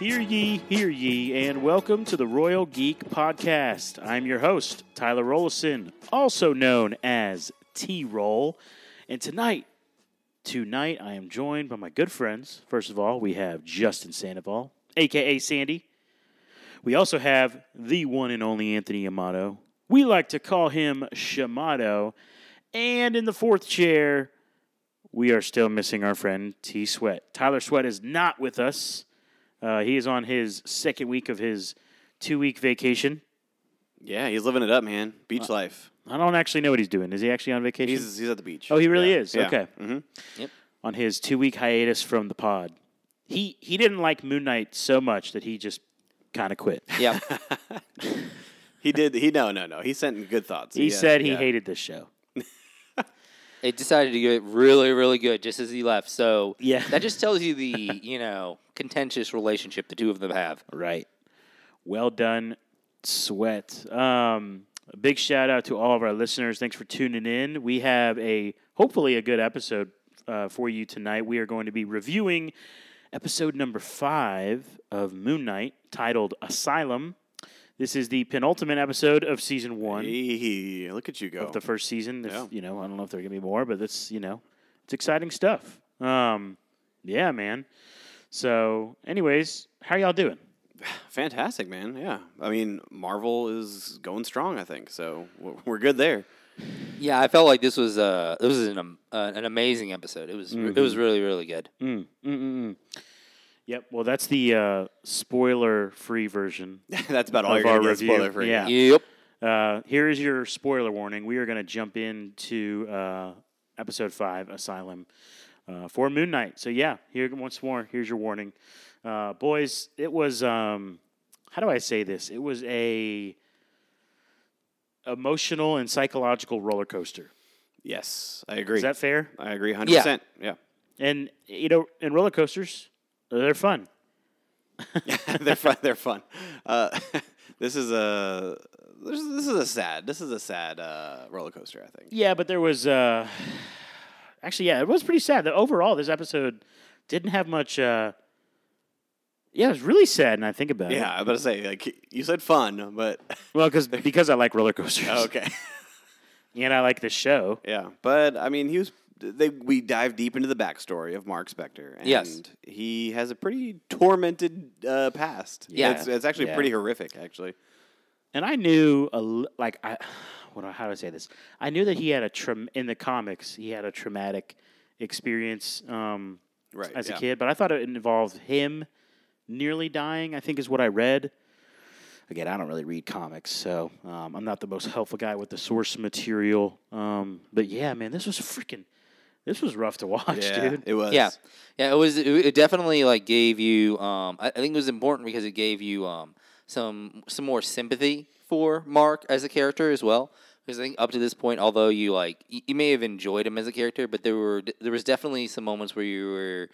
Hear ye, hear ye, and welcome to the Royal Geek Podcast. I'm your host, Tyler Rollison, also known as T Roll. And tonight, tonight, I am joined by my good friends. First of all, we have Justin Sandoval, aka Sandy. We also have the one and only Anthony Amato. We like to call him Shamato. And in the fourth chair, we are still missing our friend T Sweat. Tyler Sweat is not with us. Uh, he is on his second week of his two week vacation. Yeah, he's living it up, man. Beach life. I don't actually know what he's doing. Is he actually on vacation? He's he's at the beach. oh, he really Yeah. is. Yeah. Okay. hmm On his two week hiatus from the pod. He he didn't like Moon Knight so much that he just kind of quit. Yep. He did. He no no no. He sent good thoughts. He Yeah, said he yeah. hated this show. It decided to get really, really good just as he left. So Yeah. that just tells you the you know contentious relationship the two of them have. Right. Well done, Sweat. Um, a big shout out to all of our listeners. Thanks for tuning in. We have a hopefully a good episode uh, for you tonight. We are going to be reviewing episode number five of Moon Knight, titled Asylum. This is the penultimate episode of season one Hey, look at you go. of the first season. If, Yeah. You know, I don't know if there are gonna be more, but it's you know, it's exciting stuff. Um, yeah, man. So, anyways, how are y'all doing? Fantastic, man. Yeah. I mean, Marvel is going strong. I think so. We're- We're good there. Yeah, I felt like this was uh this was an um, uh, an amazing episode. It was it was really really good. Mm, mm, mm, mm. Yep. Well, that's the uh, spoiler-free version. That's about all Of you're our gonna review, spoiler free. yeah. Yep. Uh, here is your spoiler warning. We are going to jump into uh, episode five, Asylum, uh, for Moon Knight. So yeah, here once more. Here's your warning, uh, boys. It was um, how do I say this? It was a emotional and psychological roller coaster. Yes, I agree. Is that fair? I agree. Hundred percent. Yeah. And you know, in roller coasters, they're fun. they're fun. They're fun. Uh, this is a this is, this is a sad this is a sad uh, roller coaster. I think. Yeah, but there was uh actually yeah, it was pretty sad. The overall this episode didn't have much uh yeah, it was really sad and I think about it. Yeah, I was about to say like you said fun, but Well, cuz because I like roller coasters. okay. And I like the show. Yeah, but I mean, he was. They we dive deep into the backstory of Mark Spector, and Yes. he has a pretty tormented uh, past. Yeah. it's, it's actually Yeah. pretty horrific, actually. And I knew a l- like I what how do I say this? I knew that he had a tra- in the comics, he had a traumatic experience um Right as yeah. a kid, but I thought it involved him nearly dying. I think is what I read. Again, I don't really read comics, so um, I'm not the most helpful guy with the source material. Um, but yeah, man, this was freaking. This was rough to watch, Yeah, dude. it was. Yeah, yeah. It was. It, it definitely like gave you. Um, I, I think it was important because it gave you um some some more sympathy for Mark as a character as well. Because I think up to this point, although you like you, you may have enjoyed him as a character, but there were there was definitely some moments where you were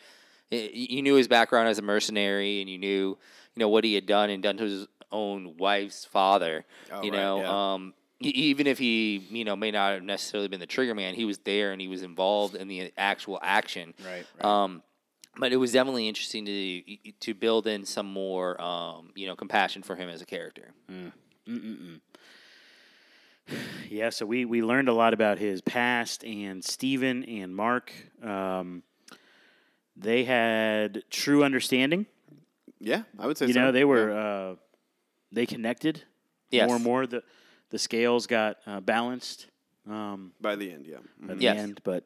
you knew his background as a mercenary and you knew you know what he had done and done to his own wife's father. Oh, you right, know, yeah. um, even if he you know may not have necessarily been the trigger man, he was there and he was involved in the actual action. Right. right. Um, but it was definitely interesting to to build in some more, um, you know, compassion for him as a character. Mm-mm-mm. Yeah, so we we learned a lot about his past and Stephen and Mark. Um, they had true understanding. yeah, I would say you so. know, they Yeah. were uh, they connected Yes. more and more. The the scales got uh, balanced um, by the end. Yeah. Mhm. at Yes. the end. But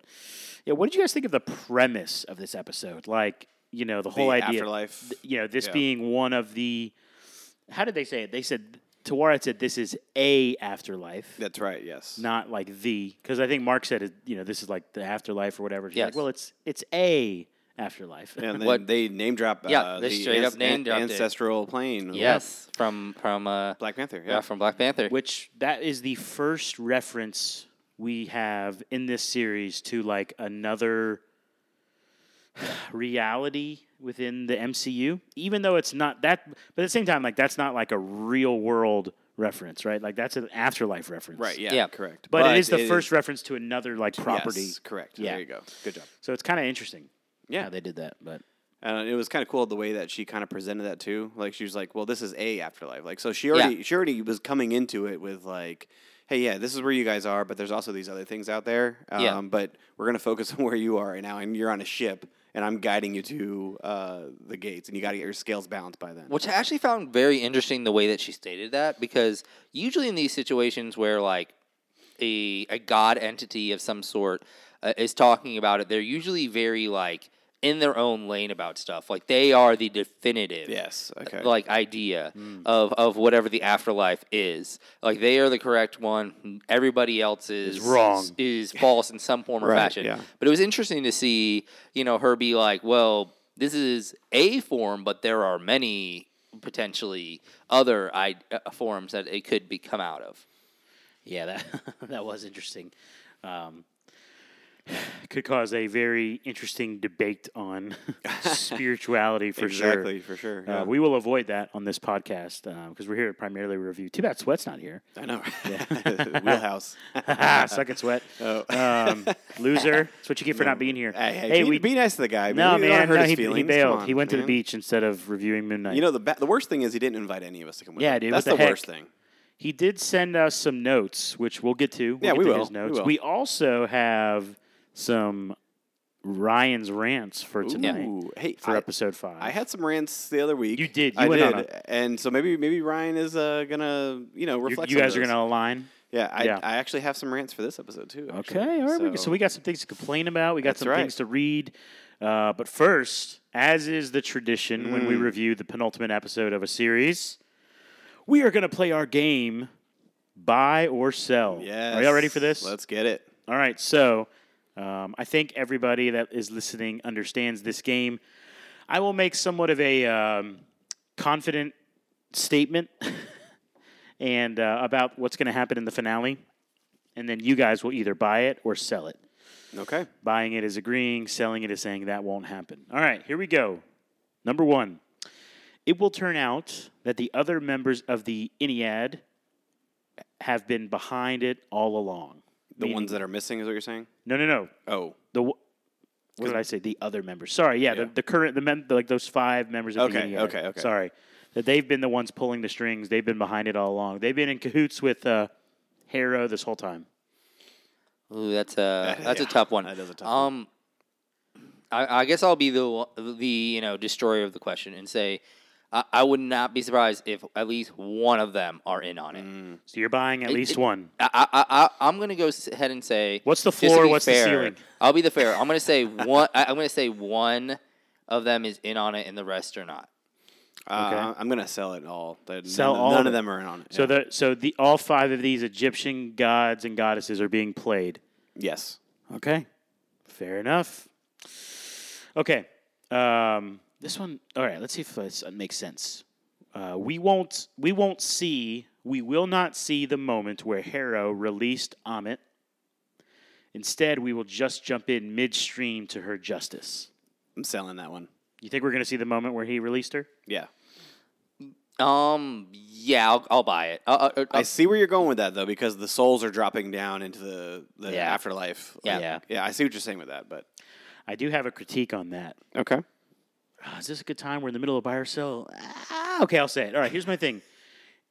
yeah, what did you guys think of the premise of this episode? Like, you know, the whole the idea. afterlife. th- you know, this Yeah. being one of the. How did they say it? They said Taweret said this is a afterlife, That's right. Yes. not like the. Because I think Mark said it. You know, this is like the afterlife or whatever. She's like, Yes. well, it's it's a afterlife. And then What- they name drop. Yeah, uh, they the straight up name an- dropped it. ancestral plane. Yes, from from uh, Black Panther. yeah. Yeah. from Black Panther. Which that is the first reference we have in this series to like another reality within the MCU, even though it's not that. But at the same time, like that's not like a real world reference, right? Like that's an afterlife reference, Right. Yeah. Yeah. Correct. But, it is the first reference to another like property. Yes, correct. Yeah. There you go. Good job. So it's kind of interesting Yeah. how they did that. But And it was kind of cool the way that she kind of presented that too. Like she was like, "Well, this is a afterlife." Like so, she already she already was coming into it with like, "Hey, yeah, this is where you guys are, but there's also these other things out there. Um, Yeah. But we're gonna focus on where you are right now, and you're on a ship, and I'm guiding you to uh, the gates, and you got to get your scales balanced by then." Which I actually found very interesting the way that she stated that because usually in these situations where like a a god entity of some sort uh, is talking about it, they're usually very like in their own lane about stuff. Like they are the definitive Yes. Okay. like idea of, of whatever the afterlife is. Like they are the correct one. Everybody else is, wrong. Is, false in some form or Right, fashion. yeah. But it was interesting to see, you know, her be like, well, this is a form, but there are many potentially other I- uh, forms that it could be come out of. Yeah, that that was interesting. Um, could cause a very interesting debate on spirituality for exactly. sure. For sure. Uh, we will avoid that on this podcast because we're here to primarily review. Too bad Sweat's not here. I know. Wheelhouse. Suck it, Sweat. Oh. Um, loser. That's what you get for not being here. Hey, hey, be, we be nice to the guy. no Maybe man. No, his he, he bailed. on, he went to the beach instead of reviewing Moon Knight. You know the ba- the worst thing is he didn't invite any of us to come with Yeah, him. dude, That's the, the worst thing. He did send us some notes, which we'll get to. We'll Yeah, get we to will. His We notes. will. also have some Ryan's rants for tonight Ooh, hey, for I, episode five. I had some rants the other week. You did. You I did, on and so maybe maybe Ryan is uh, gonna you know You- reflect. you of guys are going to align. Yeah, I, Yeah. I actually have some rants for this episode too. actually. Okay, all right. So, so we got some things to complain about. We got some right. things to read. Uh, but first, as is the tradition when we Mm. review the penultimate episode of a series, we are going to play our game, buy or sell. Yes. Are y'all ready for this? Let's get it. All right, so um, I think everybody that is listening understands this game. I will make somewhat of a um, confident statement and uh, about what's going to happen in the finale, and then you guys will either buy it or sell it. Okay. Buying it is agreeing, selling it is saying that won't happen. All right, here we go. Number one, it will turn out that the other members of the Ennead have been behind it all along. The Meaning- ones that are missing is what you're saying. no, no, no. Oh. The w- what did I say? The other members. Sorry, yeah, Yeah. The, the current the mem- like those five members of the Okay, okay, okay. Sorry, that they've been the ones pulling the strings. They've been behind it all along. They've been in cahoots with uh, Harrow this whole time. Ooh, that's a that's yeah, a tough one. that is a tough one. um, I, I guess I'll be the the you know destroyer of the question and say I, I would not be surprised if at least one of them are in on it. Mm. So you're buying at It- least it- one. I, I, I I'm gonna go s- ahead and say What's the just to floor? be What's the fair, ceiling? I'll be the fair. I'm gonna say one. I, I'm gonna say one of them is in on it and the rest are not. Uh, Okay. I'm gonna sell it all. The- Sell none, all None of of it. them are in on it. So yeah. the so the all five of these Egyptian gods and goddesses are being played. yes. Okay, fair enough. Okay, um, this one. All right, let's see if this makes sense. Uh, we won't. We won't see. We will not see the moment where Harrow released Ammit. Instead, we will just jump in midstream to her justice. I'm selling that one. You think we're going to see the moment where he released her? Yeah. Um. Yeah, I'll, I'll buy it. Uh, uh, uh, I see where you're going with that though, because the souls are dropping down into the, the Yeah. afterlife. Yeah. Like, Yeah. yeah. I see what you're saying with that, but I do have a critique on that. okay. Ah, is this a good time? We're in the middle of buy or sell. Ah, okay, I'll say it. All right, here's my thing.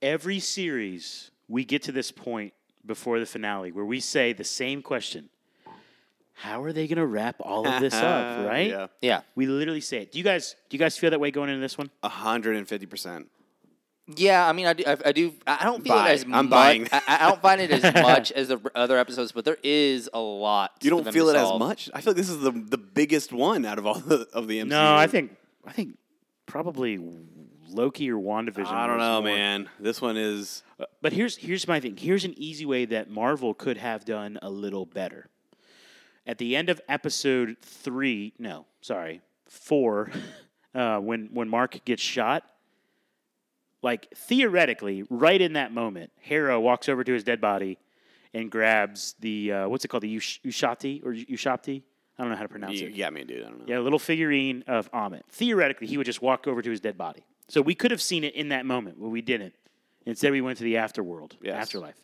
Every series, we get to this point before the finale where we say the same question How are they going to wrap all of this up, right? Yeah. yeah. We literally say it. Do you guys do you guys feel that way going into this one? hundred and fifty percent. Yeah, I mean, I do. I, I do. I don't feel Buy. it as I'm much. buying. I, I don't find it as much as the other episodes, but there is a lot. You for don't them feel to it as solve. much. I feel like this is the the biggest one out of all the, of the MCU. No, I think I think probably Loki or WandaVision. I don't was know, more- man. This one is Uh, But here's here's my thing. Here's an easy way that Marvel could have done a little better. At the end of episode three, no, sorry, four, uh, when when Mark gets shot, like theoretically, right in that moment, Harrow walks over to his dead body and grabs the uh, what's it called, the Ush- Ushati or Ushapti? I don't know how to pronounce you, it. got me, dude. I don't know. Yeah, a little figurine of Ammit. Theoretically, he would just walk over to his dead body. So we could have seen it in that moment, but we didn't. Instead, we went to the afterworld, Yes. afterlife.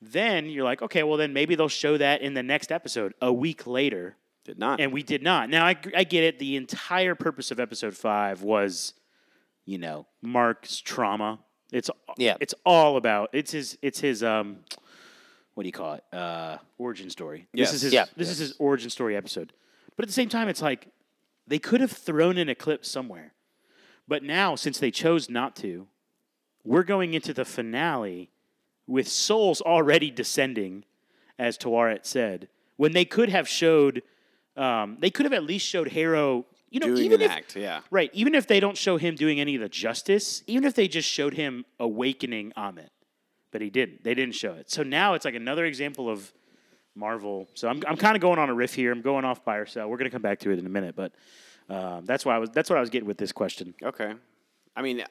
Then you're like, okay, well, then maybe they'll show that in the next episode, a week later, Did not. and we did not. Now I, I get it. The entire purpose of episode five was, you know, Mark's trauma. It's Yeah. It's all about. It's his. It's his. Um, what do you call it? Uh, origin story. Yes. This is his. Yeah. This is his origin story episode. But at the same time, it's like they could have thrown in a clip somewhere. But now, since they chose not to, we're going into the finale with souls already descending, as Tawaret said, when they could have showed, um, they could have at least showed Harrow, you know, Doing even if, act, yeah. right, even if they don't show him doing any of the justice, even if they just showed him awakening Ammit, but he didn't. They didn't show it. So now it's like another example of Marvel. So I'm, I'm kind of going on a riff here. I'm going off by ourselves. We're going to come back to it in a minute, but um, that's why I was. That's what I was getting with this question. Okay. I mean,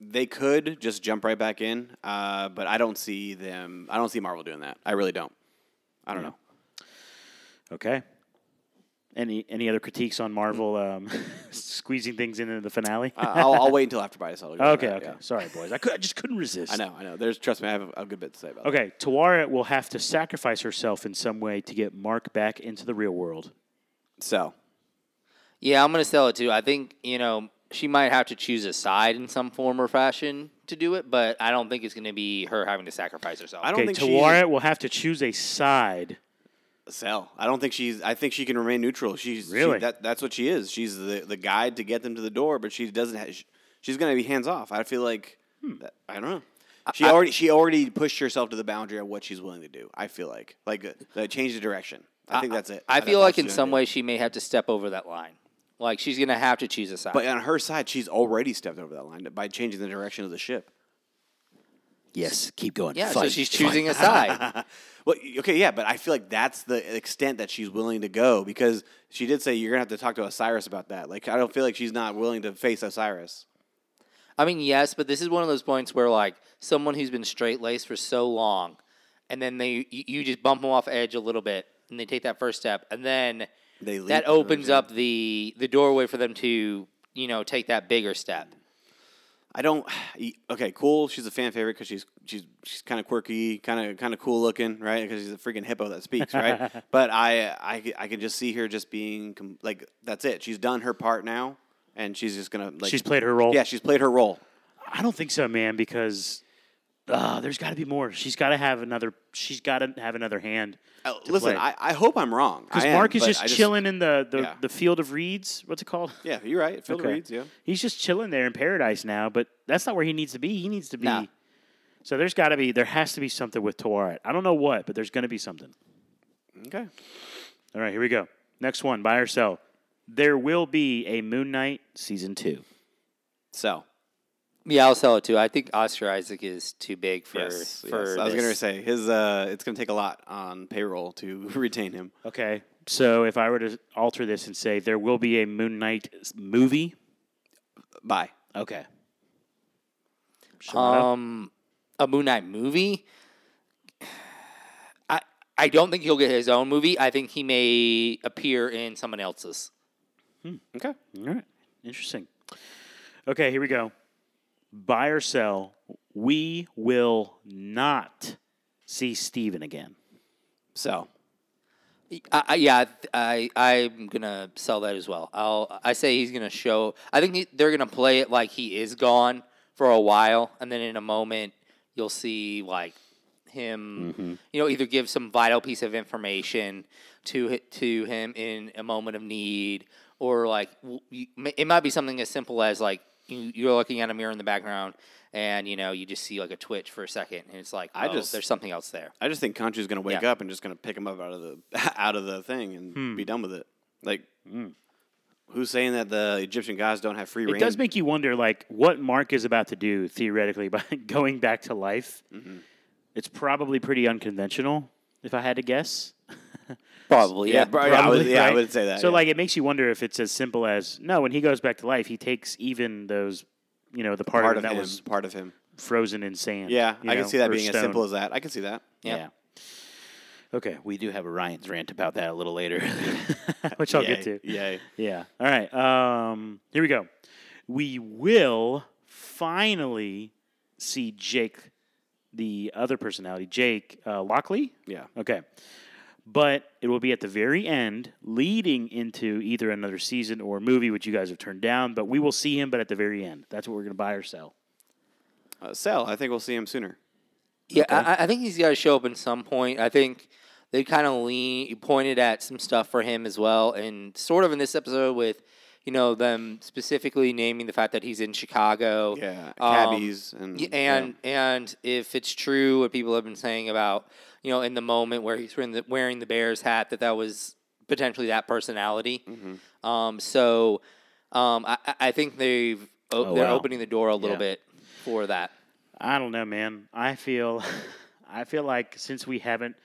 they could just jump right back in, uh, but I don't see them. I don't see Marvel doing that. I really don't. I don't know. Okay. Any any other critiques on Marvel um, squeezing things into the finale? I- I'll, I'll wait until after buy sell. to go to okay, that, okay. yeah. Sorry, boys. I, could, I just couldn't resist. I know, I know. There's trust me, I have a, a good bit to say about. It. Okay, Taweret will have to sacrifice herself in some way to get Mark back into the real world. that. So, Yeah, I'm gonna sell it too. I think you know she might have to choose a side in some form or fashion to do it, but I don't think it's gonna be her having to sacrifice herself. I don't Okay, think she- Taweret will have to choose a side. Sell. I don't think she's. I think she can remain neutral. She's she- Really? that. That's what she is. She's the the guide to get them to the door, but she doesn't. Ha- she, she's going to be hands off. I feel like. Hmm. That, I don't know. She already she already pushed herself to the boundary of what she's willing to do. I feel like like uh, change the direction. I think that's it. I That's feel like in some way she may have to step over that line. Like she's gonna have to choose a side. But on her side, she's already stepped over that line by changing the direction of the ship. Yes, keep going. yeah, so she's choosing a side. Well, okay, yeah, but I feel like that's the extent that she's willing to go because she did say you're gonna have to talk to Osiris about that. Like, I don't feel like she's not willing to face Osiris. I mean, yes, but this is one of those points where like someone who's been straight laced for so long, and then they you, you just bump them off edge a little bit, and they take that first step, and then that opens up the the doorway for them to you know take that bigger step. I don't. Okay, cool. She's a fan favorite because she's she's she's kind of quirky, kind of kind of cool looking, right? Because she's a freaking hippo that speaks, right? but I I I can just see her just being like that's it. She's done her part now, and she's just gonna like She's played her role. Yeah, she's played her role. I don't think so, man. Because uh, there's got to be more. She's got to have another. She's got to have another hand. Uh, listen. I, I hope I'm wrong. Because am, Mark is just chilling in the the, Yeah. the field of reeds. What's it called? Yeah, you're right. Phil Okay. Reeds, yeah. He's just chilling there in paradise now, but that's not where he needs to be. He needs to be. No. So there's got to be. There has to be something with Tawaret. I don't know what, but there's going to be something. Okay. All right, here we go. Next one, buy or sell. There will be a Moon Knight season two. So Yeah, I'll sell it too. I think Oscar Isaac is too big for yes, for. yes. I was gonna say his. Uh, it's gonna take a lot on payroll to retain him. Okay, so if I were to alter this and say there will be a Moon Knight movie, Buy. okay. Shamato? Um, a Moon Knight movie. I I don't think he'll get his own movie. I think he may appear in someone else's. Okay. All right, interesting. Okay, here we go. Buy or sell. We will not see Steven again. So I, I, yeah, I I'm gonna sell that as well. I'll I say he's gonna show. I think he, they're gonna play it like he is gone for a while, and then in a moment you'll see like him. Mm-hmm. You know, either give some vital piece of information to to him in a moment of need, or like it might be something as simple as like you, you're looking at a mirror in the background. And you know, you just see like a twitch for a second, and it's like, I oh, just- there's something else there. I just think Khonshu's gonna wake Yeah. up and just gonna pick him up out of the out of the thing and hmm. be done with it. Like, hmm. who's saying that the Egyptian gods don't have free reign? It does make you wonder, like, what Mark is about to do theoretically by going back to life. Mm-hmm. It's probably pretty unconventional, if I had to guess. Probably, yeah, bro- yeah, I would, yeah, I would say that. So, yeah. like, it makes you wonder if it's as simple as no. When he goes back to life, he takes even those, you know, the part, part of of him him, that was part of him. frozen in sand. Yeah, I know, can see that or being as simple as that. I can see that. Yeah. Yeah. Okay, we do have a Ryan's rant about that a little later, which I'll get to. Yeah, Yeah. All right. Um, here we go. We will finally see Jake, the other personality, Jake uh, Lockley. Yeah. Okay. But it will be at the very end, leading into either another season or movie, which you guys have turned down. But we will see him, but at the very end. That's what we're going to buy or sell. Uh, Sell, I think we'll see him sooner. Yeah, I, I think he's got to show up at some point. I think they kind of lean pointed at some stuff for him as well, and sort of in this episode with you know them specifically naming the fact that he's in Chicago. Yeah, Um, cabbies and Y- and and if it's true what people have been saying about you know in the moment where he's wearing the, wearing the Bears hat that that was potentially that personality. Mm-hmm. Um, so um, I, I- I think they've o- Oh, they're wow. opening the door a little Yeah. bit for that. I don't know, man. I feel, I feel like since we haven't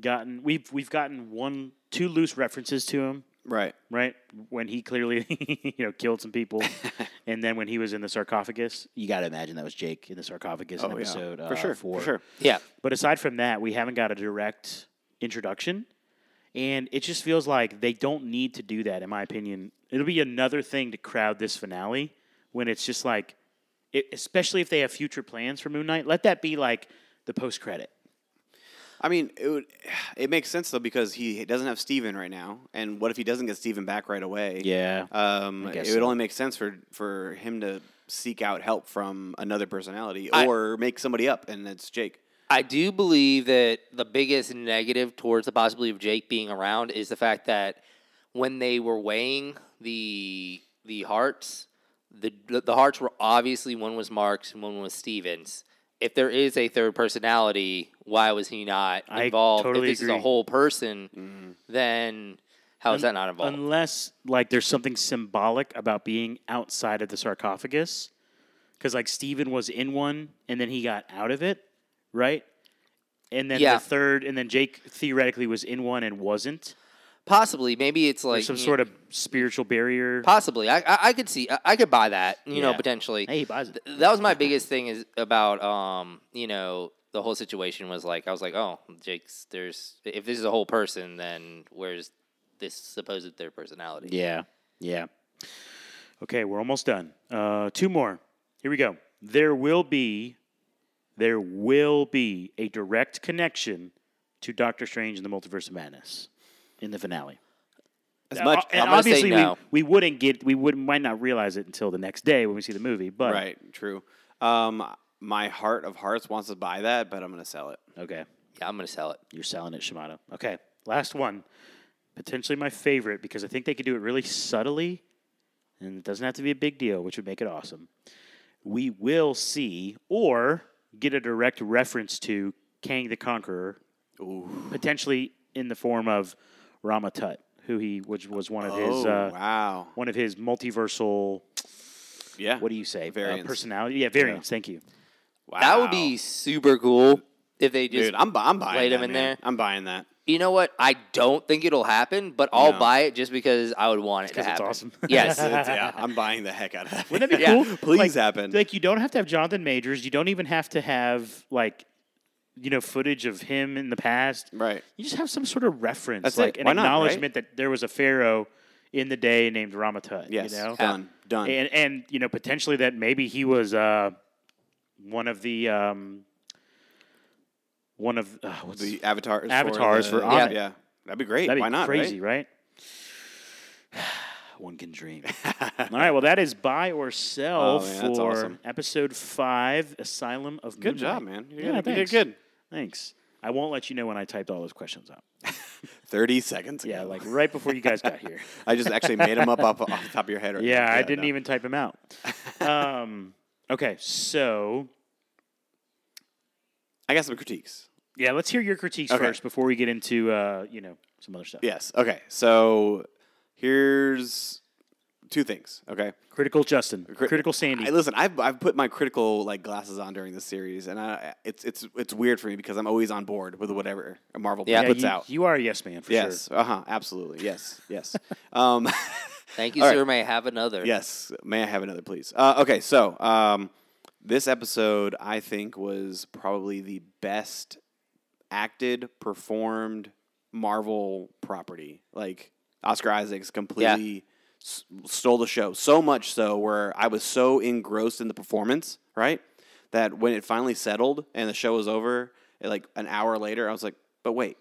gotten, we've we've gotten one, two loose references to him, right. right? When he clearly, you know, killed some people, and then when he was in the sarcophagus, you got to imagine that was Jake in the sarcophagus in Oh, yeah. episode for uh, sure. four. For sure. Yeah, But aside from that, we haven't got a direct introduction. And it just feels like they don't need to do that, in my opinion. It'll be another thing to crowd this finale when it's just like, it, especially if they have future plans for Moon Knight, let that be like the post credit. I mean, it would. It makes sense though because he doesn't have Steven right now, and what if he doesn't get Steven back right away? Yeah. Um, it would so. only make sense for for him to seek out help from another personality I- or make somebody up, and it's Jake. I do believe that the biggest negative towards the possibility of Jake being around is the fact that when they were weighing the the hearts, the the hearts were obviously one was Mark's and one was Stevens. If there is a third personality, why was he not I involved? totally if this is a whole person, mm-hmm. then how is that not involved? Unless like there's something symbolic about being outside of the sarcophagus, because like Steven was in one and then he got out of it, right? And then Yeah. the third, and then Jake theoretically was in one and wasn't. Possibly, maybe it's like There's some you- sort of spiritual barrier. Possibly, I, I I could see I, I could buy that. You know, Yeah. potentially. Hey, he buys it. Th- that was my biggest thing is about um you know the whole situation was like I was like oh Jake's there's if this is a whole person then where's this supposed their personality Yeah, yeah. Okay, we're almost done. Uh, two more. Here we go. There will be, there will be a direct connection to Doctor Strange and the Multiverse of Madness in the finale. As Uh, much, and I'm gonna say obviously no. we, we wouldn't get we would might not realize it until the next day when we see the movie. But right? True. Um, my heart of hearts wants to buy that, but I'm going to sell it. okay, yeah I'm gonna sell it you're selling it, Shamato. Okay, last one, potentially my favorite because I think they could do it really subtly, and it doesn't have to be a big deal, which would make it awesome. We will see or get a direct reference to Kang the Conqueror, potentially in the form of Rama Tut, who he which was one of his oh uh, wow! one of his multiversal. Yeah. What do you say? Uh, personality? Yeah, variants. Thank you. Wow. that would be super cool if they just Dude, I'm, bu- I'm buying laid that, him in man. there. I'm buying that. you know what I don't think it'll happen but I'll No. buy it just because I would want it to 'cause it's happen awesome. yes It's- yeah, I'm buying the heck out of that. Wouldn't that be Yeah, cool? please like, happen. Like you don't have to have Jonathan Majors. You don't even have to have like you know footage of him in the past. Right. You just have some sort of reference, That's like it. an Why not, right? acknowledgement that there was a pharaoh in the day named Ramatut. Yes. You know, Done. Done. and and you know potentially that maybe he was uh, one of the um, one of uh, what's the avatars. Avatars for, for the, yeah, yeah. That'd be great. that'd be Why not? crazy, right? One can dream. All right, well, that is buy or sell Oh, man, for awesome. episode five, Asylum of Good Moon job, man. You, Yeah, did, you did good. Thanks. I won't let you know when I typed all those questions up. Thirty seconds. ago. Yeah, like right before you guys got here. I just actually made them up off, off the top of your head. Right Yeah, now. I didn't no. even type them out. Um, okay, so I got some critiques. yeah, let's hear your critiques Okay. first before we get into uh, you know some other stuff. Yes. Okay. So here's two things. Okay. Critical Justin, Cri- critical Sandy. I, listen, I've, I've put my critical like glasses on during this series, and I, it's it's it's weird for me because I'm always on board with whatever Marvel Yeah. yeah, puts you, out. you are a yes man for yes. sure. Uh huh. Absolutely. Yes. Yes. um, thank you All right. sir may I have another yes. May I have another, please? Uh, okay. So um, this episode, I think, was probably the best acted, performed Marvel property. Like Oscar Isaacs completely s- stole the show. So much so where I was so engrossed in the performance, right? That when it finally settled and the show was over, like an hour later, I was like, but wait,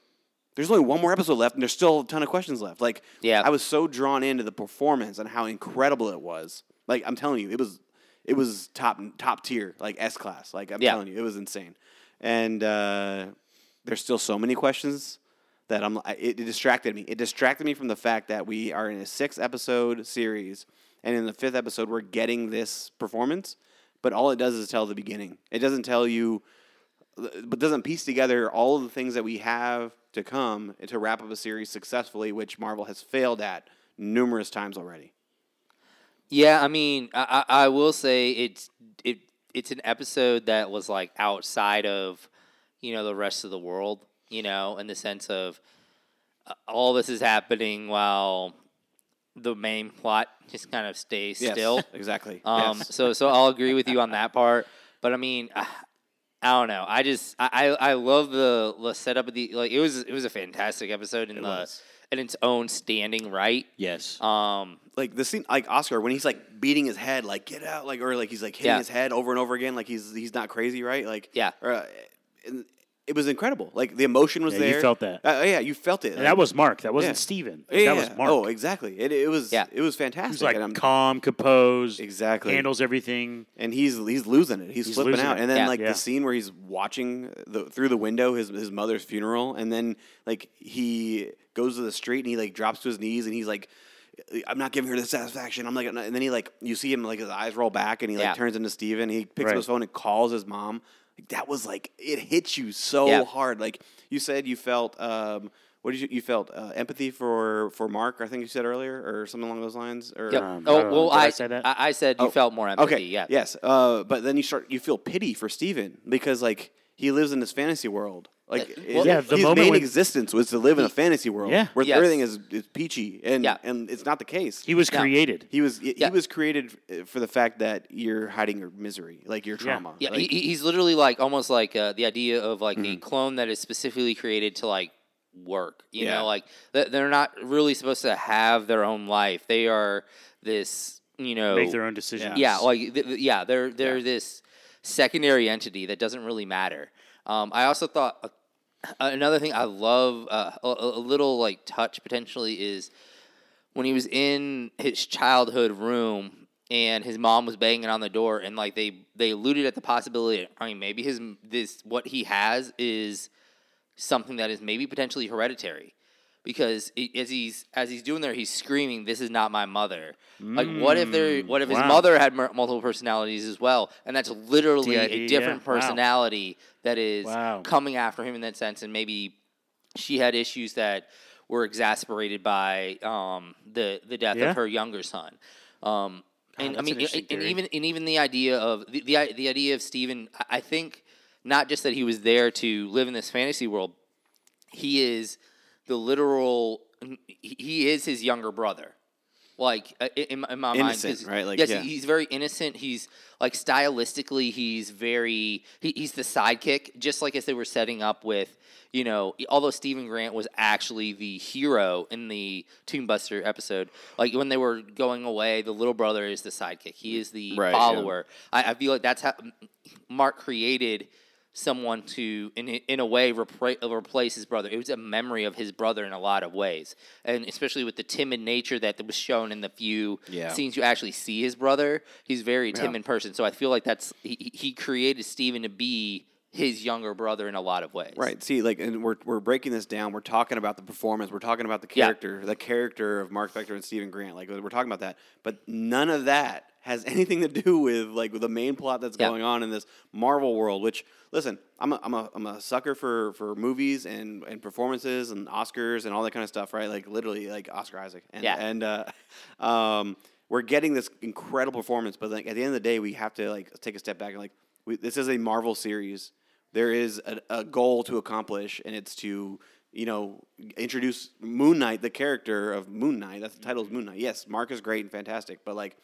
there's only one more episode left, and there's still a ton of questions left. Like, Yeah. I was so drawn into the performance and how incredible it was. Like, I'm telling you, it was it was top top tier, like S class. Like, I'm Yeah. telling you, it was insane. And uh, there's still so many questions that I'm. It, distracted me. It distracted me from the fact that we are in a six episode series, and in the fifth episode, we're getting this performance. But all it does is tell the beginning. It doesn't tell you but doesn't piece together all of the things that we have to come to wrap up a series successfully, which Marvel has failed at numerous times already. Yeah, I mean, I, I I will say it's it it's an episode that was like outside of you know the rest of the world, you know, in the sense of uh, all this is happening while the main plot just kind of stays still. exactly. Um, Yes. so so I'll agree with you on that part. But I mean, I, I don't know. I just I, I I love the the setup of the like it was it was a fantastic episode in the was. in its own standing right. Yes. Um, like the scene, like Oscar when he's like beating his head, like get out, like or like he's like hitting Yeah. his head over and over again, like he's he's not crazy, right? Like Yeah. or, uh, and it was incredible. Like the emotion was Yeah, you felt that. Uh, yeah, you felt it. and that was Mark. That wasn't Yeah. Steven. yeah, that was Mark. Oh, exactly. It, it was Yeah. it was he fantastic. was like and I'm- calm, composed, exactly handles everything. and he's he's losing it. He's, He's flipping out. it. And then Yeah. like Yeah. the scene where he's watching the, through the window his his mother's funeral, and then like he goes to the street and he like drops to his knees and he's like. I'm not giving her the satisfaction. I'm like, and then he like, you see him like his eyes roll back and he like Yeah. turns into Steven. He picks Right. up his phone and calls his mom. Like, that was like, it hits you so Yeah. hard. Like you said, you felt, um, what did you, you felt uh, empathy for for Mark? I think you said earlier, or something along those lines. Or Yep. Um, oh well, I I say that? I, I said you Oh, felt more empathy. Okay. Yeah. Yes. Uh, but then you start you feel pity for Steven because like he lives in this fantasy world. Like Uh, well, Yeah, the his moment main when- existence was to live in a fantasy world Yeah. where Yes. everything is, is peachy and Yeah. and it's not the case. He was No. created. He was he, Yeah. was created uh, for the fact that you're hiding your misery, like your trauma. Yeah, Like, he, he- he's literally like almost like uh, the idea of like Mm-hmm. a clone that is specifically created to like work. You Yeah. know, like they're not really supposed to have their own life. They are this, you know, Make their own decisions. yeah, like th- th- yeah, they're they're Yeah. this secondary entity that doesn't really matter. Um, I also thought uh, another thing I love uh, a, a little like touch potentially is when he was in his childhood room and his mom was banging on the door and like they they alluded at the possibility I mean maybe his this what he has is something that is maybe potentially hereditary because as he's as he's doing there he's screaming this is not my mother like what if there what if his mother had mer- multiple personalities as well and that's literally DID, a different yeah, wow. personality that is Wow. coming after him in that sense and maybe she had issues that were exasperated by um, the the death Yeah. of her younger son. Um, and I mean, an and, and even and even the idea of the, the the idea of Steven, I- I think not just that he was there to live in this fantasy world, he is the literal. he- is his younger brother. Like uh, in, in my Innocent, mind, right? Like, yes, yeah. he's very innocent. He's like stylistically, he's very he, he's the sidekick, just like as they were setting up with you know, although Steven Grant was actually the hero in the Tomb Buster episode, like when they were going away, the little brother is the sidekick. He is the Right, yeah. follower. I, I feel like that's how Mark created someone to, in in a way, repra- replace his brother. It was a memory of his brother in a lot of ways, and especially with the timid nature that was shown in the few Yeah. scenes you actually see his brother. He's a very timid person, so I feel like that's he, he- he created Steven to be his younger brother in a lot of ways. Right. See, like, and we're we're breaking this down. We're talking about the performance. We're talking about the Yeah. character, the character of Mark Spector and Steven Grant. Like, we're talking about that. But none of that has anything to do with like with the main plot that's Yeah. going on in this Marvel world. Which, listen, I'm a, I'm a, I'm a sucker for for movies and and performances and Oscars and all that kind of stuff. Right. Like, literally, like Oscar Isaac. And, Yeah. And uh, um, we're getting this incredible performance. But like at the end of the day, we have to like take a step back and like we, this is a Marvel series there is a, a goal to accomplish, and it's to you know introduce Moon Knight, the character of Moon Knight. That's the title is Moon Knight. Yes, Mark is great and fantastic, but like,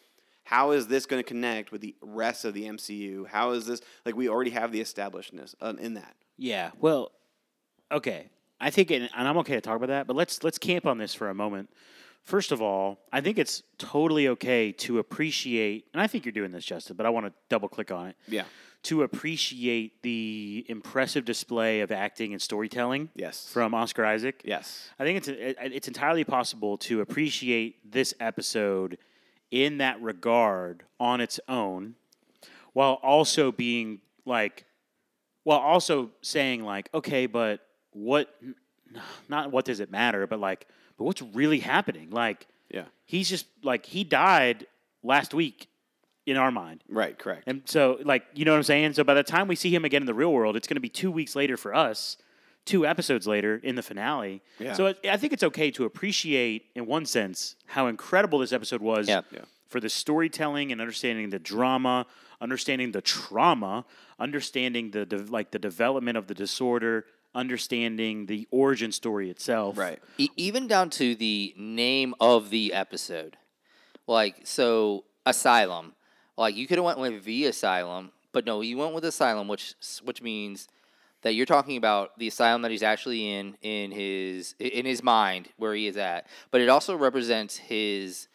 how is this going to connect with the rest of the MCU? How is this like we already have the establishedness uh, in that? Yeah. Well, okay. I think, and and I'm okay to talk about that, but let's let's camp on this for a moment. First of all, I think it's totally okay to appreciate, and I think you're doing this, Justin, but I want to double click on it. Yeah, to appreciate the impressive display of acting and storytelling Yes. from Oscar Isaac. yes. I think it's it- it's entirely possible to appreciate this episode in that regard on its own, while also being like, while also saying like, okay, but what? Not what does it matter, but like, but what's really happening? Like, Yeah. he's just like he died last week in our mind. Right. Correct. And so, like, you know what I'm saying? So by the time we see him again in the real world, it's going to be two weeks later for us, two episodes later in the finale. Yeah. So I, I think it's okay to appreciate, in one sense, how incredible this episode was Yeah. Yeah. for the storytelling and understanding the drama, understanding the trauma, understanding the, de- like the development of the disorder, understanding the origin story itself. right. E- even down to the name of the episode. Like so, asylum. Like you could have went with the asylum, but no, you went with asylum, which which means that you're talking about the asylum that he's actually in in his in his mind where he is at. But it also represents his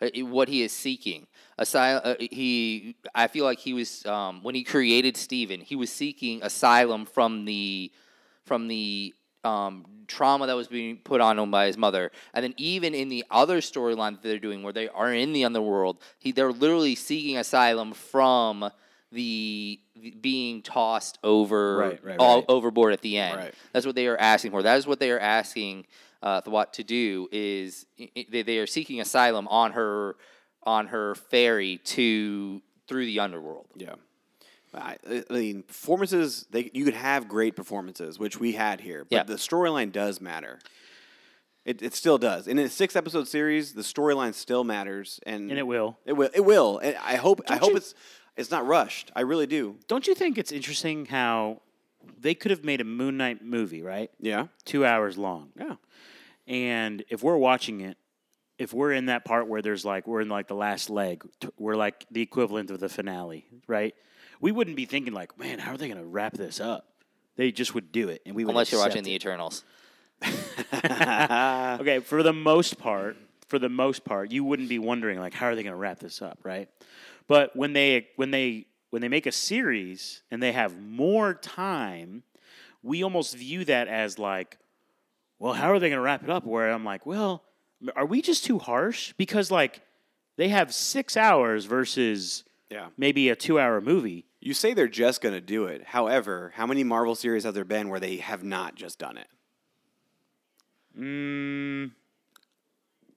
uh, what he is seeking. Asylum. Uh, he. I feel like he was um, when he created Steven. He was seeking asylum from the from the um, trauma that was being put on him by his mother, and then even in the other storyline that they're doing, where they are in the underworld, he, they're literally seeking asylum from the, the being tossed over Right, right, all right. overboard at the end. Right. That's what they are asking for. That is what they are asking uh, Thwat to do. Is they, they are seeking asylum on her on her ferry to through the underworld. Yeah. I, I mean, performances. They you could have great performances, which we had here, but Yeah. the storyline does matter. It, it still does. In a six episode series, the storyline still matters, and, And it will. It will. It will. And I hope. I Don't hope you- it's it's not rushed. I really do. Don't you think it's interesting how they could have made a Moon Knight movie, right? Yeah. Two hours long. Yeah. And if we're watching it, if we're in that part where there's like we're in like the last leg, we're like the equivalent of the finale, right? We wouldn't be thinking like, man, how are they going to wrap this up? They just would do it, and we would. Unless you're watching accept the. Eternals. okay, for the most part, for the most part, you wouldn't be wondering like, how are they going to wrap this up, right? But when they when they when they make a series and they have more time, we almost view that as like, well, how are they going to wrap it up? Where I'm like, well, are we just too harsh? Because like they have six hours versus Yeah. maybe a two-hour movie. You say they're just going to do it. However, how many Marvel series have there been where they have not just done it? Mm,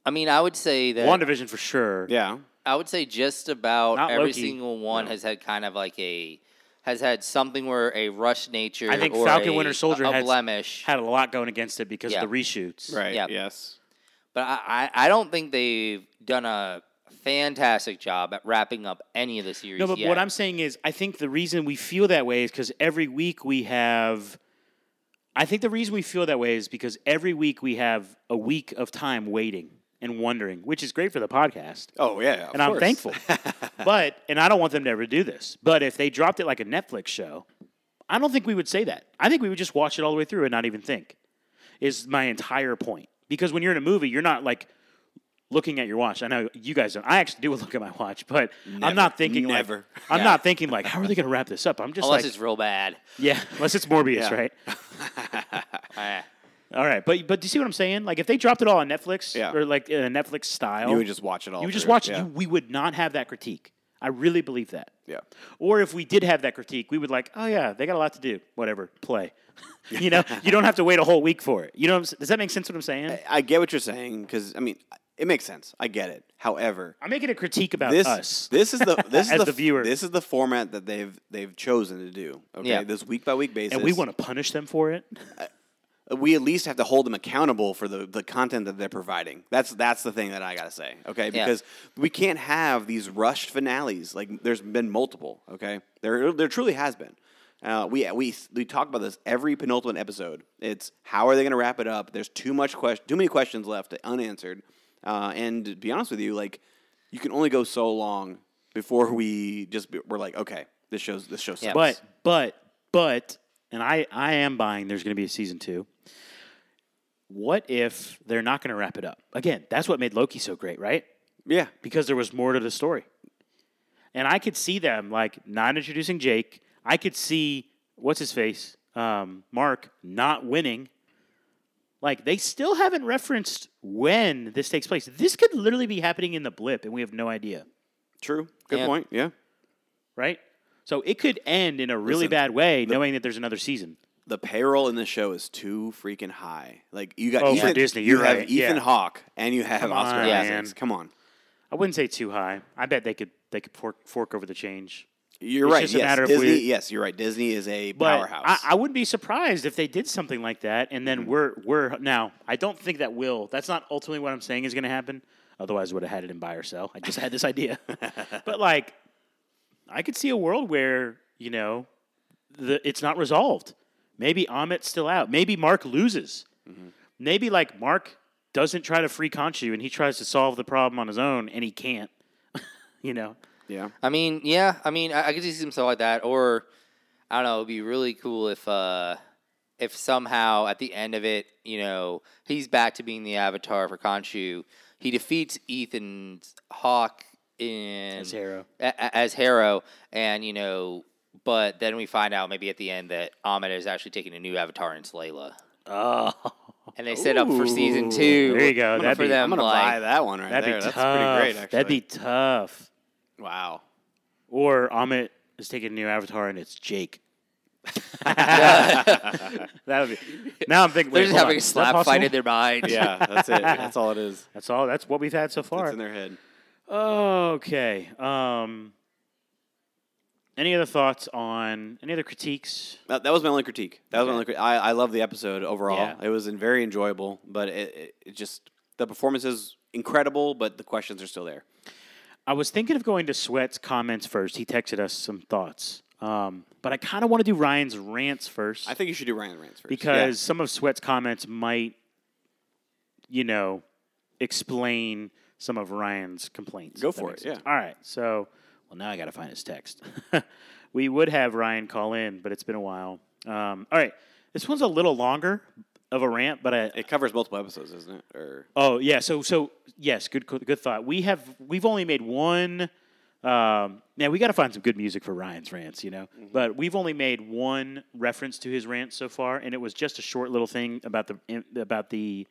I mean, I would say that One division for sure. Yeah. I would say just about Not every Loki. single one has had kind of like a has had something where a rush nature. I think or Falcon a, Winter Soldier a had blemish. had a lot going against it because Yeah. of the reshoots. Right. Yeah. Yes. But I, I, I don't think they've done a fantastic job at wrapping up any of the series. No, but yet. what I'm saying is, I think the reason we feel that way is because every week we have. I think the reason we feel that way is because every week we have a week of time waiting and wondering, which is great for the podcast. Oh yeah. of and I'm course. thankful. but, and I don't want them to ever do this, but if they dropped it like a Netflix show, I don't think we would say that. I think we would just watch it all the way through and not even think, is my entire point. Because when you're in a movie, you're not like looking at your watch. I know you guys don't. I actually do look at my watch, but I'm not thinking Never. like, I'm Yeah. not thinking like, how are they going to wrap this up? I'm just unless like, it's real bad. yeah, unless it's Morbius, right? All right, but but do you see what I'm saying? Like if they dropped it all on Netflix Yeah. or like in a Netflix style, You would just watch it all. you would just watch it. You, we would not have that critique. I really believe that. yeah. Or if we did have that critique, we would like, oh yeah, they got a lot to do. Whatever, play. you know, you don't have to wait a whole week for it. You know, what I'm does that make sense? What I'm saying? I get what you're saying because I mean it makes sense. I get it. However, I'm making a critique about this us. this is the this is the, the viewer. This is the format that they've they've chosen to do. Okay, Yeah. this week by week basis, and we want to punish them for it. we at least have to hold them accountable for the, the content that they're providing. That's that's the thing that I gotta say. Okay, Yeah. because we can't have these rushed finales. Like there's been multiple. Okay, there there truly has been. Uh, we we we talk about this every penultimate episode. It's how are they going to wrap it up? There's too much question, too many questions left unanswered. Uh, and to be honest with you, like you can only go so long before we just be, we're like, okay, this shows this show sucks. Yeah. But but but, and I I am buying. There's going to be a season two. What if they're not going to wrap it up? Again, that's what made Loki so great, right? yeah, because there was more to the story. And I could see them like not introducing Jake. I could see what's his face, um, Mark, not winning. Like they still haven't referenced when this takes place. This could literally be happening in the blip, and we have no idea, True. Good Yeah. point. Yeah. right? So it could end in a really Listen, bad way, knowing that there's another season. The payroll in this show is too freaking high. Like you got Oh, for Ethan, Disney, you you're have Ethan yeah. Hawke and you have Come Oscar on, Isaacs. Come on. I wouldn't say too high. I bet they could they could fork, fork over the change. You're It's right. just a Yes, matter of Disney. we- yes, you're right. Disney is a But powerhouse. I, I wouldn't be surprised if they did something like that, and then mm-hmm. we're we're now. I don't think that will. That's not ultimately what I'm saying is going to happen. Otherwise, I would have had it in buy or sell. I just had this idea, but like, I could see a world where you know, the it's not resolved. Maybe Ammit's still out. Maybe Mark loses. Mm-hmm. Maybe like Mark doesn't try to free Khonshu, and he tries to solve the problem on his own, and he can't. you know. Yeah. I mean, yeah, I mean, I, I could see something like that, or I don't know, it'd be really cool if, uh, if somehow at the end of it, you know, he's back to being the avatar for Khonshu. He defeats Ethan's Hawke in As Harrow. a- as Harrow, and you know, but then we find out maybe at the end that Ammit is actually taking a new avatar in Layla, Oh, and they set up for season two. there you go. That'd be- them, I'm gonna like, buy that one right that'd there. be That's tough. pretty great. Actually, That'd be tough. Wow. Or Ammit is taking a new avatar and it's Jake. that would be. Now I'm thinking. They're wait, just hold having on. a Is that slap fight possible? in their mind. Yeah, that's it. That's all it is. That's all. That's what we've had so It's far. in their head. Okay. Um. Any other thoughts on any other critiques? That, that was my only critique. That was my only. Cri- I I love the episode overall. Yeah. It was very enjoyable, but it, it, it just the performance is incredible, but the questions are still there. I was thinking of going to Sweat's comments first. He texted us some thoughts. Um, but I kind of want to do Ryan's rants first. I think you should do Ryan's Rants first because some of Sweat's comments might, you know, explain some of Ryan's complaints. Go for it, sense. All right. So, well, now I got to find his text. we would have Ryan call in, but it's been a while. Um, all right. This one's a little longer of a rant, but I, it covers multiple episodes, isn't it? Or Oh yeah, so so yes, good good thought. We have we've only made one. Um, now we got to find some good music for Ryan's rants, you know. But we've only made one reference to his rant so far, and it was just a short little thing about the about the.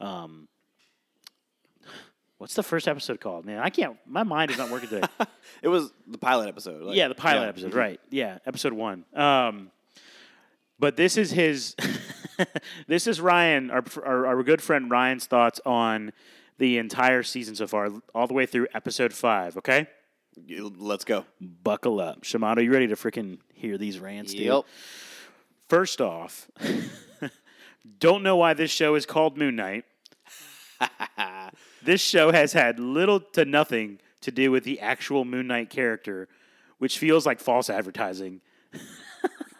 Um, what's the first episode called? Man, I can't. My mind is not working today. it was the pilot episode. like- yeah, the pilot yeah. episode, right? Yeah, episode one. Um, but this is his. this is Ryan, our, our our good friend Ryan's thoughts on the entire season so far, all the way through episode five. Okay, Let's go. buckle up, Shamato. You ready to freaking hear these rants? dude? Yep. First off, don't know why this show is called Moon Knight. this show has had little to nothing to do with the actual Moon Knight character, which feels like false advertising.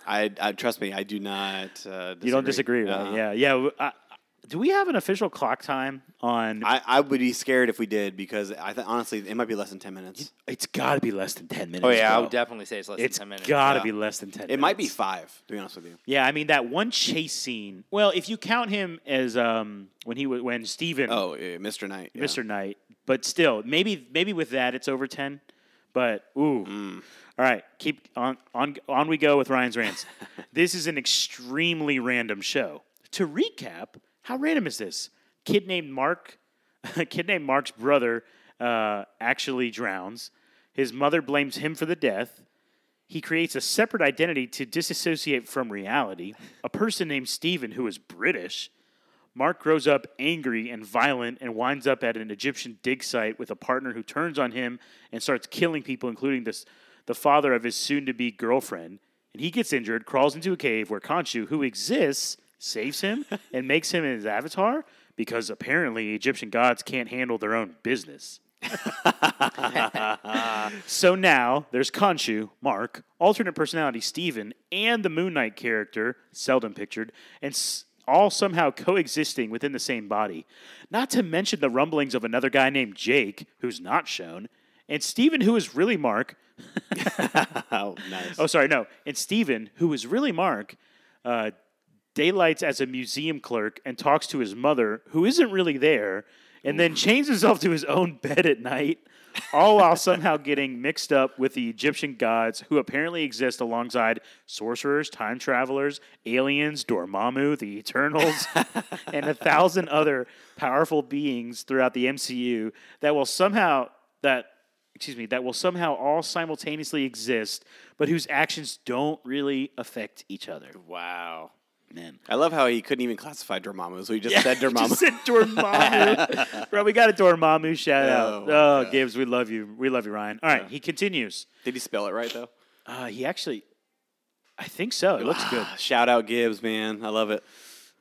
I, I trust me. I do not. Uh, disagree. You don't disagree, right? Yeah, yeah. w- I- do we have an official clock time on? I, I would be scared if we did because I th- honestly it might be less than ten minutes. it's got to be less than ten minutes. Oh yeah, I would definitely say it's less It's than ten minutes. got to Yeah. be less than ten. It might be five. To be honest with you. Yeah, I mean that one chase scene. Well, if you count him as um when he was when Steven Oh, yeah, Mr. Knight. yeah. Mr. Knight, but still, maybe maybe with that it's over ten. But ooh, Mm. all right, keep on on on we go with Ryan's rants. this is an extremely random show. To recap, how random is this? Kid named Mark, a kid named Mark's brother, uh, actually drowns. His mother blames him for the death. He creates a separate identity to disassociate from reality. A person named Steven, who is British. Mark grows up angry and violent and winds up at an Egyptian dig site with a partner who turns on him and starts killing people, including this, the father of his soon to be girlfriend. And he gets injured, crawls into a cave where Khonshu, who exists, saves him and makes him his avatar because apparently Egyptian gods can't handle their own business. So now there's Khonshu, Mark, alternate personality Steven, and the Moon Knight character, seldom pictured, and s- all somehow coexisting within the same body. Not to mention the rumblings of another guy named Jake, who's not shown, and Steven, who is really Mark. Oh, nice. Oh, sorry, no. And Steven, who is really Mark, uh, daylights as a museum clerk and talks to his mother, who isn't really there, and then chains himself to his own bed at night. All while somehow getting mixed up with the Egyptian gods who apparently exist alongside sorcerers, time travelers, aliens, Dormammu, the Eternals, and a thousand other powerful beings throughout the MCU that will somehow that excuse me that will somehow all simultaneously exist, but whose actions don't really affect each other. Wow. Man. I love how he couldn't even classify Dormammu, so he just said Dormammu. Just said Dormammu. Bro, we got a Dormammu shout out. Oh, Oh. Gibbs, we love you. We love you, Ryan. All right, he continues. Did he spell it right though? Uh, he actually, I think so. It looks good. Shout out Gibbs, man. I love it.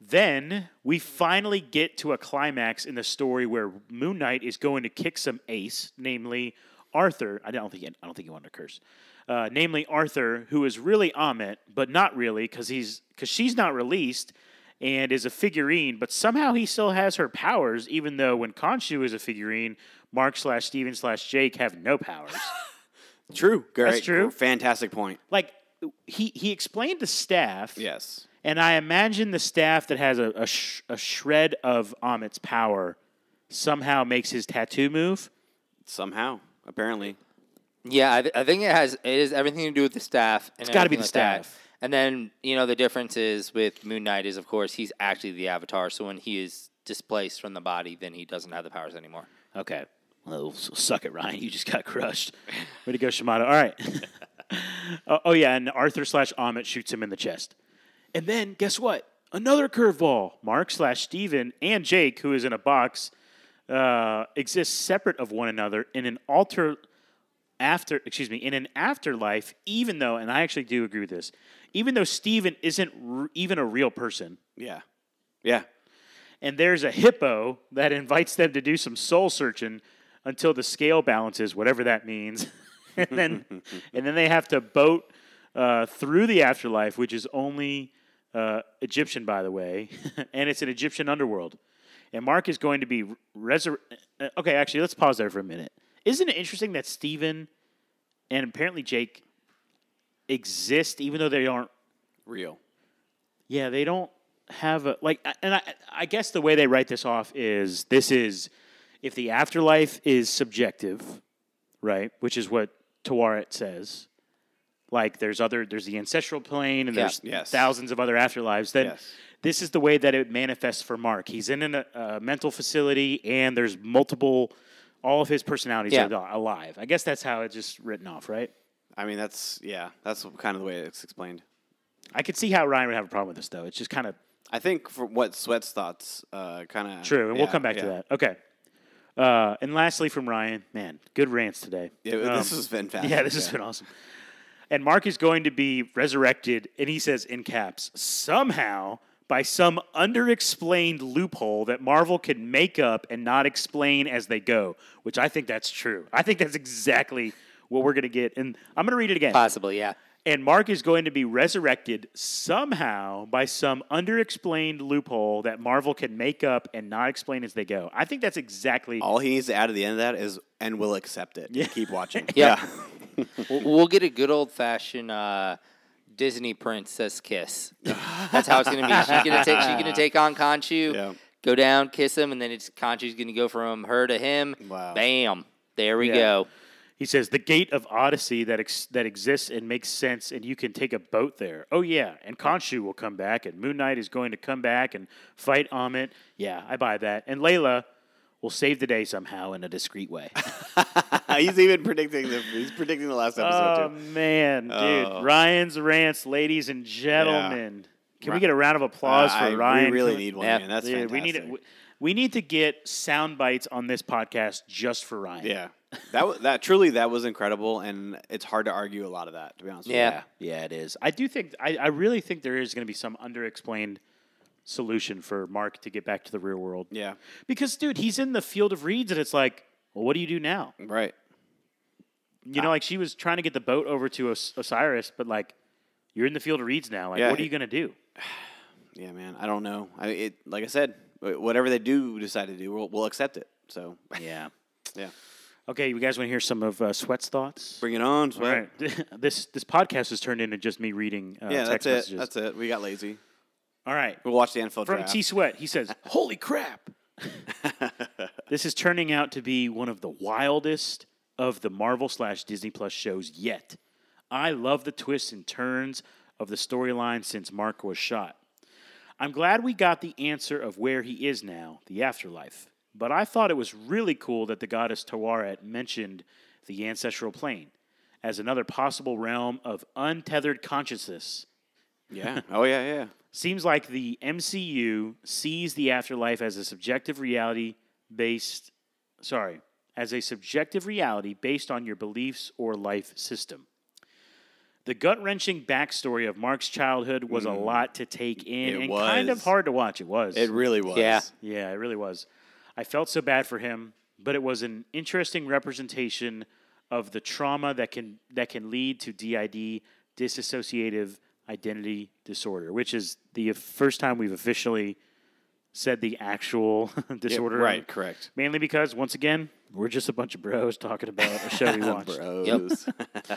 Then we finally get to a climax in the story where Moon Knight is going to kick some ace, namely Arthur. I don't think I don't think he wanted to curse. Uh, namely Arthur, who is really Ammit, but not really because he's because she's not released and is a figurine, but somehow he still has her powers, even though when Khonshu is a figurine, Mark slash Steven slash Jake have no powers. True. Great. That's true. Fantastic point. like he he explained the staff. Yes. And I imagine the staff that has a, a, sh- a shred of Ammit's power somehow makes his tattoo move. Somehow, apparently. Yeah, I, th- I think it has it has everything to do with the staff. And It's gotta be the like that. staff. And then you know the difference is with Moon Knight is of course he's actually the Avatar. So when he is displaced from the body, then he doesn't have the powers anymore. Okay. Well, suck it, Ryan. You just got crushed. Way to go, Shamato. All right. oh, oh, yeah, and Arthur slash Ammit shoots him in the chest. And then, guess what? Another curveball. Mark slash Steven and Jake, who is in a box, uh, exist separate of one another in an alter after excuse me in an afterlife even though and i actually do agree with this even though steven isn't r- even a real person Yeah. Yeah. and there's a hippo that invites them to do some soul searching until the scale balances, whatever that means, and then and then they have to boat uh, through the afterlife, which is only uh, Egyptian, by the way, and it's an Egyptian underworld. And Mark is going to be resur- uh, Okay, actually, let's pause there for a minute. Isn't it interesting that Steven and apparently Jake exist, even though they aren't Real. yeah, they don't have a like, and I, I guess the way they write this off is this is if the afterlife is subjective, right? Which is what Taweret says. Like, there's other, there's the ancestral plane, and Yeah. there's Yes. thousands of other afterlives. Then Yes. This is the way that it manifests for Mark. He's in an, a mental facility, and there's multiple. All of his personalities Yeah. are alive. I guess that's how it's just written off, right? I mean, that's yeah. That's kind of the way it's explained. I could see how Ryan would have a problem with this, though. It's just kind of I think for what Sweat's thoughts, uh, kind of True, and we'll come back to that. Okay. Uh, and lastly, from Ryan, man, good rants today. Yeah, Um, this has been fantastic. yeah, this has been awesome. And Mark is going to be resurrected, and he says in caps, somehow by some underexplained loophole that Marvel can make up and not explain as they go, which I think that's true. I think that's exactly what we're going to get. And I'm going to read it again. Possibly, yeah. And Mark is going to be resurrected somehow by some underexplained loophole that Marvel can make up and not explain as they go. I think that's exactly. All he needs to add at the end of that is, and we'll accept it. Yeah. Keep watching. Yeah. we'll, we'll get a good old fashioned uh, Disney princess kiss. That's how it's gonna be. She's gonna take. She's gonna take on Khonshu, Yeah. go down, kiss him, and then it's Khonshu's gonna go from her to him. Wow. Bam. There we Yeah. go. He says the gate of Odyssey that ex- that exists and makes sense, and you can take a boat there. Oh yeah, and Khonshu will come back, and Moon Knight is going to come back and fight Ammit. Yeah, I buy that. And Layla will save the day somehow in a discreet way. he's even predicting the he's predicting the last episode oh too. man, dude! Oh. Ryan's rants, ladies and gentlemen. Can we get a round of Uh, applause I, for Ryan? We really need one, Yeah. man. That's Dude, fantastic. we need it. We need to get sound bites on this podcast just for Ryan. Yeah, that wa- that truly that was incredible, and it's hard to argue a lot of that. To be honest, Yeah. Yeah, it is. I do think I, I really think there is going to be some underexplained solution for Mark to get back to the real world. yeah, Because dude, he's in the field of reeds and it's like, well, what do you do now? right. You know, like she was trying to get the boat over to Os- Osiris, but like you're in the field of reeds now. Like Yeah. what are you going to do? Yeah, man. I don't know. I it like I said, whatever they do decide to do, we'll, we'll accept it. So Yeah. yeah, Okay, you guys want to hear some of uh, Sweat's thoughts? bring it on. Sweat. right. this this podcast has turned into just me reading uh, Yeah, text that's it. messages. That's it. We got lazy. All right. We'll watch the NFL From draft. T Sweat, he says, "Holy crap! this is turning out to be one of the wildest of the Marvel slash Disney Plus shows yet. I love the twists and turns of the storyline since Mark was shot. I'm glad we got the answer of where he is now, the afterlife. But I thought it was really cool that the goddess Taweret mentioned the ancestral plane as another possible realm of untethered consciousness. Yeah. Oh yeah, yeah. Seems like the MCU sees the afterlife as a subjective reality based, sorry, as a subjective reality based on your beliefs or life system. The gut wrenching backstory of Mark's childhood was a lot to take in Mm. It and kind of hard to watch. It was. It really was. Yeah. Yeah, it really was. I felt so bad for him, but it was an interesting representation of the trauma that can that can lead to DID, dissociative identity disorder, which is the first time we've officially said the actual Yeah, disorder. right. Correct. Mainly because once again, we're just a bunch of bros talking about a show we watched. Bros.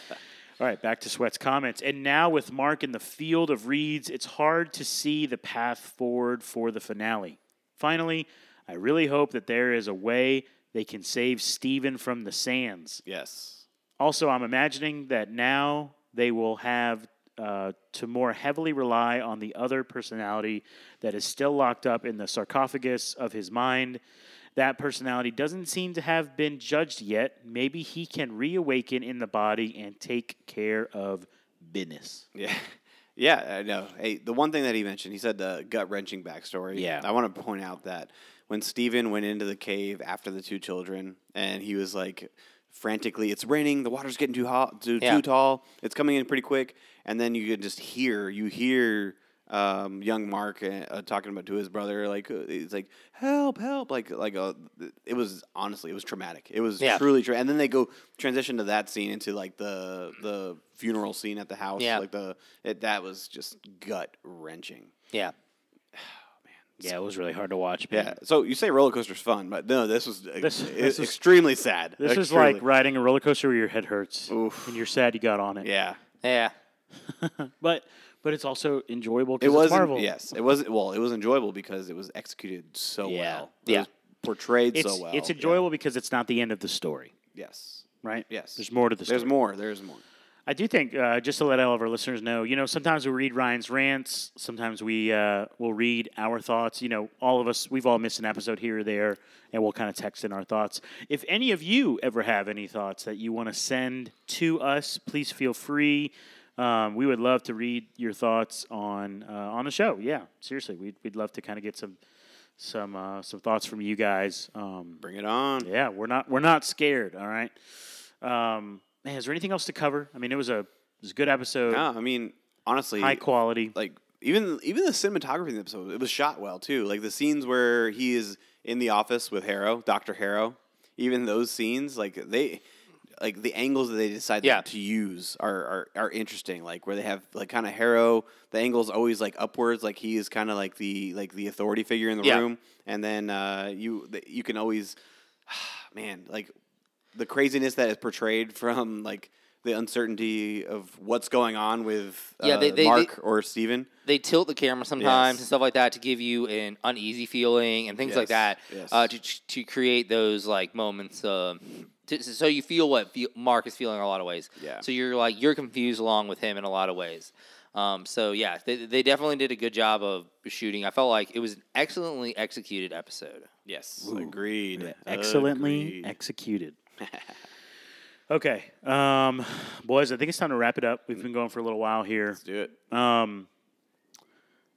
All right, back to Sweat's comments. And now with Mark in the field of reeds, it's hard to see the path forward for the finale. Finally, I really hope that there is a way they can save Steven from the sands. yes. Also, I'm imagining that now they will have uh, to more heavily rely on the other personality that is still locked up in the sarcophagus of his mind. That personality doesn't seem to have been judged yet. Maybe he can reawaken in the body and take care of business. Yeah. Yeah, I know. Hey, the one thing that he mentioned, he said the gut wrenching backstory. Yeah. I want to point out that when Steven went into the cave after the two children and he was like frantically, it's raining, the water's getting too hot, too, Yeah. too tall, it's coming in pretty quick. And then you can just hear, you hear um, young Mark uh, uh, talking about to his brother, like, uh, he's like, help, help. Like, like uh, it was honestly, it was traumatic. It was Yeah. truly traumatic. And then they go transition to that scene into like the, the funeral scene at the house. Yeah. Like the, it, that was just gut wrenching. Yeah. Yeah, it was really hard to watch. Man. Yeah. So you say roller coaster's fun, but no, this was This- this, this was- extremely sad. This is like riding a roller coaster where your head hurts Oof. and you're sad you got on it. yeah. Yeah. But but it's also enjoyable It because was it's Marvel. yes. It was well. It was enjoyable because it was executed so Yeah. well. It Yeah. was portrayed It's, so well. it's Yeah. enjoyable because it's not the end of the story, Yes. right? Yes. There's more to the story. There's more. There's more. I do think, uh, just to let all of our listeners know, you know, sometimes we read Ryan's rants. Sometimes we uh, will read our thoughts. You know, all of us, we've all missed an episode here or there, and we'll kind of text in our thoughts. If any of you ever have any thoughts that you want to send to us, please feel free. Um, we would love to read your thoughts on uh, on the show. Yeah, seriously, we'd, we'd love to kind of get some some uh, some thoughts from you guys. Um, Bring it on. yeah, we're not we're not scared. All right. Um, man, is there anything else to cover? I mean, it was a it was a good episode, No, I mean honestly, high quality. like even even the cinematography in the episode, it was shot well too. Like the scenes where he is in the office with Harrow, Doctor Harrow, even those scenes, like they, like the angles that they decide Yeah. to use are, are are interesting. Like where they have like kind of Harrow, the angle's always like upwards, like he is kind of like the like the authority figure in the Yeah. room, and then uh, you you can always, man, like the craziness that is portrayed from like. The uncertainty of what's going on with uh, Yeah, they- they- Mark or Steven. They tilt the camera sometimes Yes. and stuff like that to give you an uneasy feeling and things like that yes. uh, to to create those like moments. Uh, to, so you feel what feel, Mark is feeling in a lot of ways. Yeah. So you're like you're confused along with him in a lot of ways. Um, so yeah, they, they definitely did a good job of shooting. I felt like it was an excellently executed episode. Yes, agreed. Excellently Agreed. executed. okay, um, boys, I think it's time to wrap it up. We've been going for a little while here. Let's do it. Um,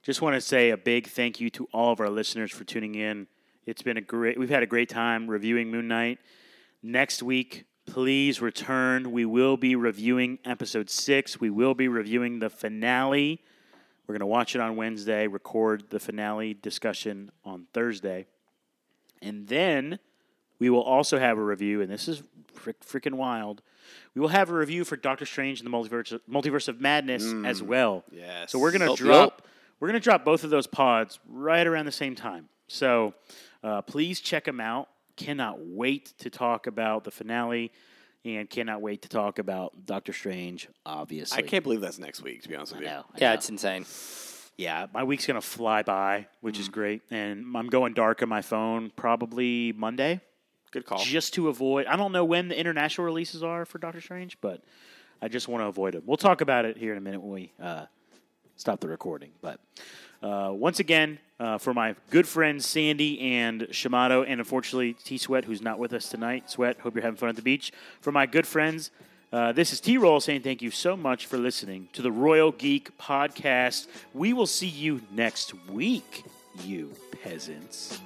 just want to say a big thank you to all of our listeners for tuning in. It's been a great. We've had a great time reviewing Moon Knight. Next week, please return. We will be reviewing episode six. We will be reviewing the finale. We're going to watch it on Wednesday. Record the finale discussion on Thursday, and then we will also have a review. And this is freaking wild. We will have a review for Doctor Strange and the Multiverse, Multiverse of Madness as well. Yes. So we're gonna Yup, drop yup. we're gonna drop both of those pods right around the same time. So uh, please check them out. Cannot wait to talk about the finale, and cannot wait to talk about Doctor Strange. Obviously, I can't believe that's next week. To be honest with I you. know. I Yeah, know. it's insane. yeah. My week's gonna fly by, which Mm. is great, and I'm going dark on my phone probably Monday. Good call. just to avoid. I don't know when the international releases are for Doctor Strange, but I just want to avoid them. We'll talk about it here in a minute when we uh, stop the recording. But uh, once again, uh, for my good friends Sandy and Shamato, and unfortunately T Sweat, who's not with us tonight. Sweat, hope you're having fun at the beach. For my good friends, uh, this is T Roll saying thank you so much for listening to the Royal Geek Podcast. We will see you next week, you peasants.